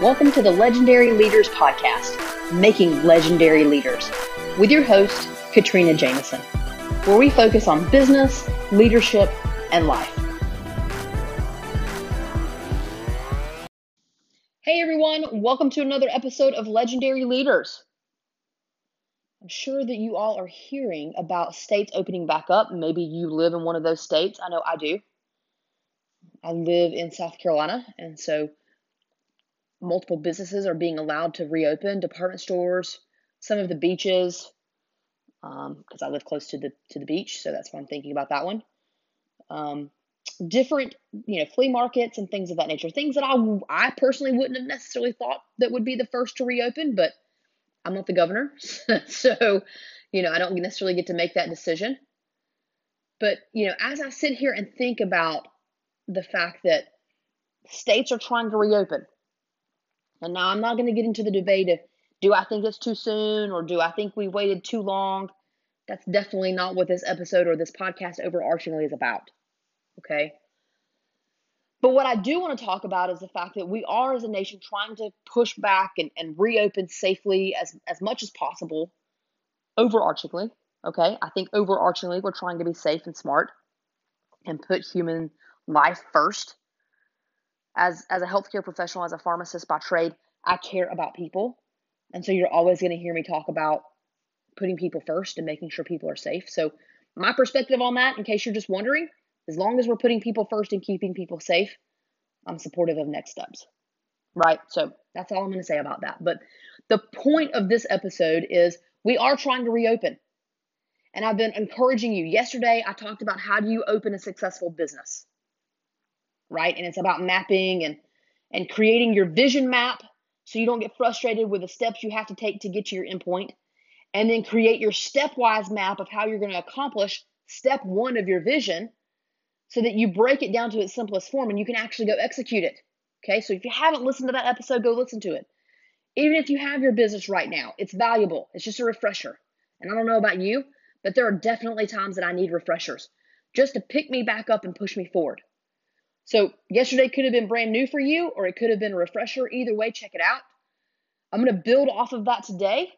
Welcome to the Legendary Leaders Podcast, Making Legendary Leaders, with your host, Katrina Jameson, where we focus on business, leadership, and life. Hey everyone, welcome to another episode of Legendary Leaders. I'm sure that you all are hearing about states opening back up. Maybe you live in one of those states. I know I do. I live in South Carolina, and so multiple businesses are being allowed to reopen, department stores, some of the beaches, because um, I live close to the to the beach, so that's why I'm thinking about that one. Um, different, you know, flea markets and things of that nature. Things that I I personally wouldn't have necessarily thought that would be the first to reopen, but I'm not the governor, so you know I don't necessarily get to make that decision. But you know, as I sit here and think about the fact that states are trying to reopen, and now I'm not going to get into the debate of do I think it's too soon or do I think we waited too long? That's definitely not what this episode or this podcast overarchingly is about. Okay. But what I do want to talk about is the fact that we are, as a nation, trying to push back and, and reopen safely as, as much as possible, overarchingly. Okay. I think overarchingly, we're trying to be safe and smart and put human life first as as a healthcare professional, as a pharmacist by trade, I care about people. And so you're always going to hear me talk about putting people first and making sure people are safe. So my perspective on that, in case you're just wondering, as long as we're putting people first and keeping people safe, I'm supportive of next steps. Right? So that's all I'm going to say about that. But the point of this episode is we are trying to reopen. And I've been encouraging you. Yesterday, I talked about how do you open a successful business right? And it's about mapping and and creating your vision map so you don't get frustrated with the steps you have to take to get to your endpoint. And then create your stepwise map of how you're going to accomplish step one of your vision so that you break it down to its simplest form and you can actually go execute it. Okay, so if you haven't listened to that episode, go listen to it. Even if you have your business right now, it's valuable. It's just a refresher. And I don't know about you, but there are definitely times that I need refreshers just to pick me back up and push me forward. So yesterday could have been brand new for you, or it could have been a refresher. Either way, check it out. I'm going to build off of that today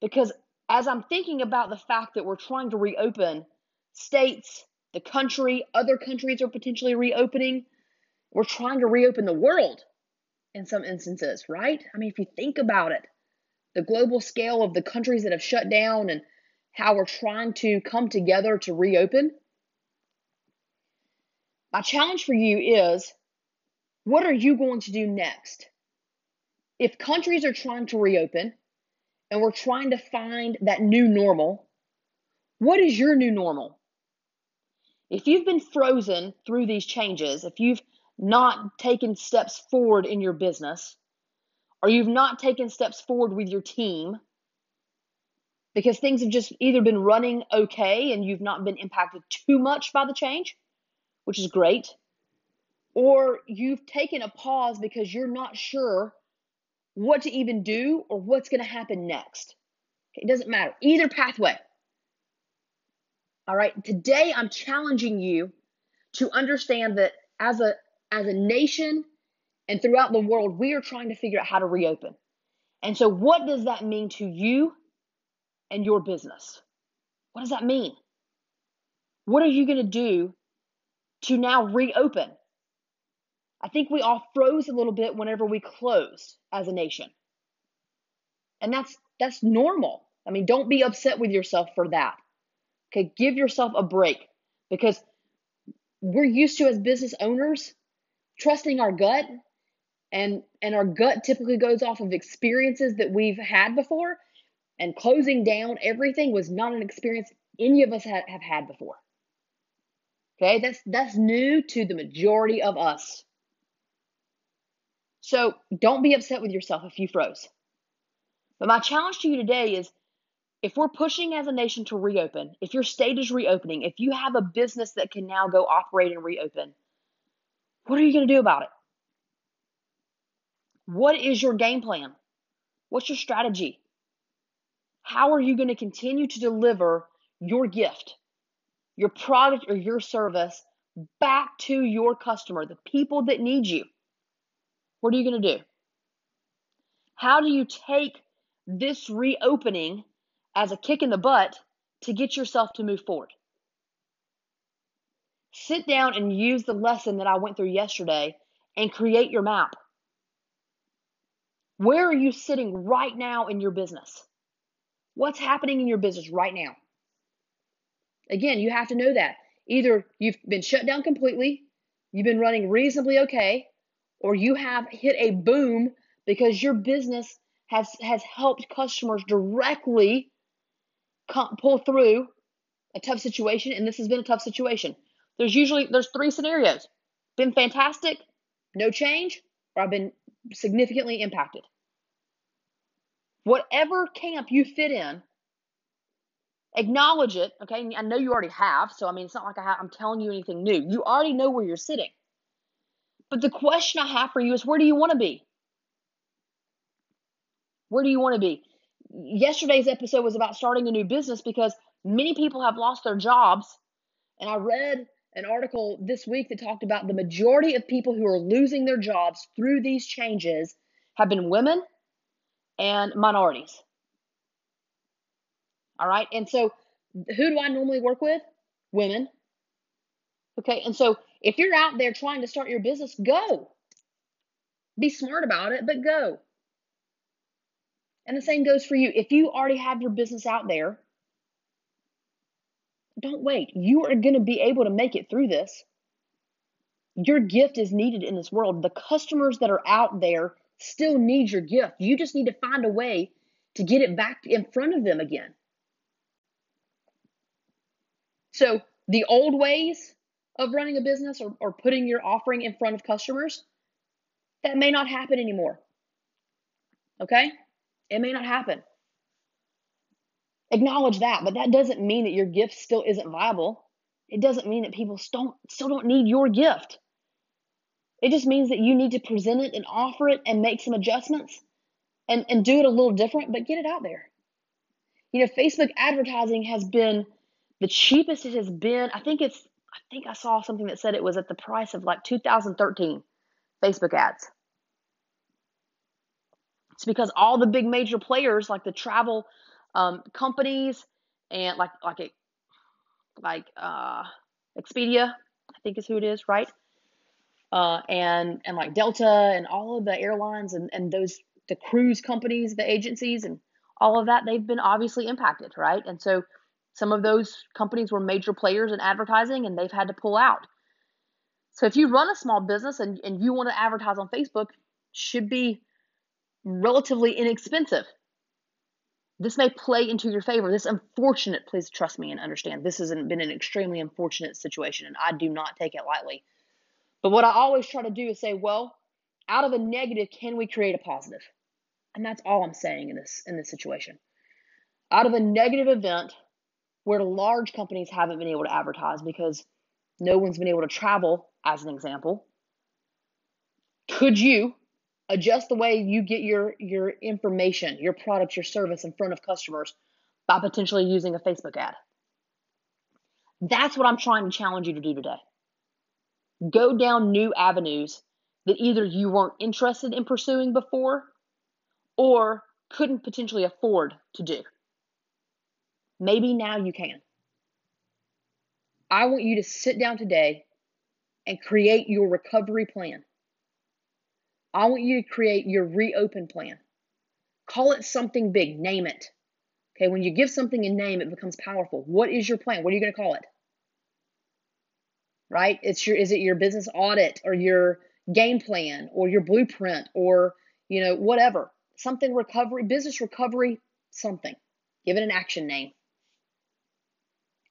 because as I'm thinking about the fact that we're trying to reopen states, the country, other countries are potentially reopening. We're trying to reopen the world in some instances, right? I mean, if you think about it, the global scale of the countries that have shut down and how we're trying to come together to reopen, my challenge for you is what are you going to do next? If countries are trying to reopen and we're trying to find that new normal, what is your new normal? If you've been frozen through these changes, if you've not taken steps forward in your business, or you've not taken steps forward with your team because things have just either been running okay and you've not been impacted too much by the change, which is great, or you've taken a pause because you're not sure what to even do or what's going to happen next. It doesn't matter. Either pathway. All right. Today I'm challenging you to understand that as a as a nation and throughout the world, we are trying to figure out how to reopen. And so what does that mean to you and your business? What does that mean? What are you going to do to now reopen. I think we all froze a little bit whenever we closed as a nation. And that's that's normal. I mean, don't be upset with yourself for that. Okay, give yourself a break because we're used to as business owners trusting our gut and and our gut typically goes off of experiences that we've had before and closing down everything was not an experience any of us have had before Okay, that's that's new to the majority of us. So don't be upset with yourself if you froze. But my challenge to you today is if we're pushing as a nation to reopen, if your state is reopening, if you have a business that can now go operate and reopen, what are you going to do about it? What is your game plan? What's your strategy? How are you going to continue to deliver your gift? Your product or your service back to your customer, the people that need you, what are you going to do? How do you take this reopening as a kick in the butt to get yourself to move forward? Sit down and use the lesson that I went through yesterday and create your map. Where are you sitting right now in your business? What's happening in your business right now? Again, you have to know that. Either you've been shut down completely, you've been running reasonably okay, or you have hit a boom because your business has has helped customers directly pull through a tough situation and this has been a tough situation. There's usually there's three scenarios. Been fantastic, no change, or I've been significantly impacted. Whatever camp you fit in, acknowledge it. Okay, I know you already have, so I mean, it's not like I I'm telling you anything new. You already know where you're sitting. But the question I have for you is, where do you want to be? Where do you want to be? Yesterday's episode was about starting a new business because many people have lost their jobs, and I read an article this week that talked about the majority of people who are losing their jobs through these changes have been women and minorities. All right. And so, who do I normally work with? Women. Okay. And so, if you're out there trying to start your business, go. Be smart about it, but go. And the same goes for you. If you already have your business out there, don't wait. You are going to be able to make it through this. Your gift is needed in this world. The customers that are out there still need your gift. You just need to find a way to get it back in front of them again. So, the old ways of running a business or, or putting your offering in front of customers, that may not happen anymore. Okay? It may not happen. Acknowledge that, but that doesn't mean that your gift still isn't viable. It doesn't mean that people still don't, still don't need your gift. It just means that you need to present it and offer it and make some adjustments and, and do it a little different, but get it out there. You know, Facebook advertising has been the cheapest it has been. I think it's, I think I saw something that said it was at the price of like 2013 Facebook ads. It's because all the big major players, like the travel um, companies and like like a like uh, Expedia, I think is who it is, right? Uh, and and like Delta and all of the airlines and and those the cruise companies, the agencies, and all of that, they've been obviously impacted, right? And so some of those companies were major players in advertising and they've had to pull out. So if you run a small business and, and you want to advertise on Facebook, should be relatively inexpensive this may play into your favor. This unfortunate, please trust me and understand, this has been an extremely unfortunate situation, and I do not take it lightly. But what I always try to do is say, well, out of a negative, can we create a positive? And that's all I'm saying in this in this situation. Out of a negative event where large companies haven't been able to advertise because no one's been able to travel, as an example, could you adjust the way you get your your information, your product, your service in front of customers by potentially using a Facebook ad. That's what I'm trying to challenge you to do today. Go down new avenues that either you weren't interested in pursuing before or couldn't potentially afford to do. Maybe now you can. I want you to sit down today and create your recovery plan. I want you to create your reopen plan. Call it something big, name it. Okay, when you give something a name, it becomes powerful. What is your plan? What are you going to call it? Right? It's your is it your business audit or your game plan or your blueprint or you know whatever. Something recovery, business recovery, something. Give it an action name.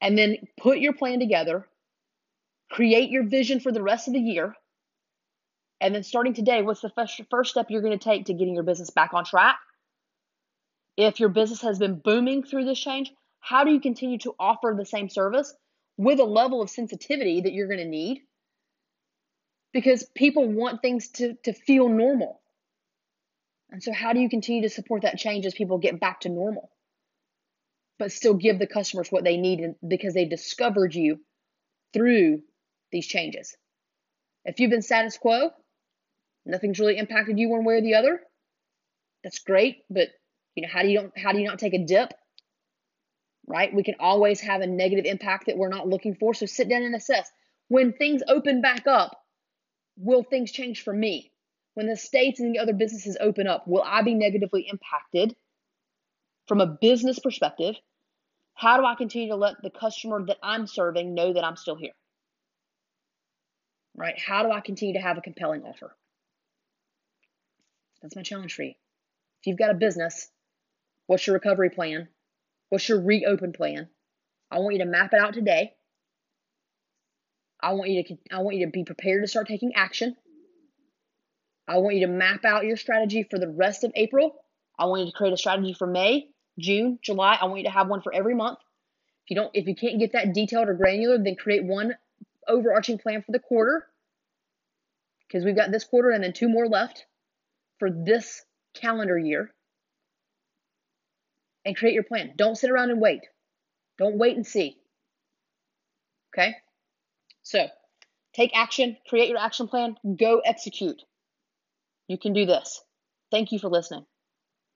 And then put your plan together. Create your vision for the rest of the year and then starting today, what's the first, first step you're going to take to getting your business back on track? If your business has been booming through this change, how do you continue to offer the same service with a level of sensitivity that you're going to need? Because people want things to, to feel normal. And so, how do you continue to support that change as people get back to normal, but still give the customers what they need because they discovered you through these changes? If you've been status quo, nothing's really impacted you one way or the other, That's great, but you know, how do you don't how do you not take a dip? Right? We can always have a negative impact that we're not looking for. So sit down and assess. When things open back up, will things change for me? When the states and the other businesses open up, will I be negatively impacted from a business perspective? How do I continue to let the customer that I'm serving know that I'm still here? Right? How do I continue to have a compelling offer? That's my challenge for you. If you've got a business, what's your recovery plan? What's your reopen plan? I want you to map it out today. I want you to I want you to be prepared to start taking action. I want you to map out your strategy for the rest of April. I want you to create a strategy for May, June, July. I want you to have one for every month. If you don't if you can't get that detailed or granular, then create one overarching plan for the quarter. Because we've got this quarter and then two more left for this calendar year. And create your plan. Don't sit around and wait. Don't wait and see. Okay? So, take action, create your action plan, go execute. You can do this. Thank you for listening.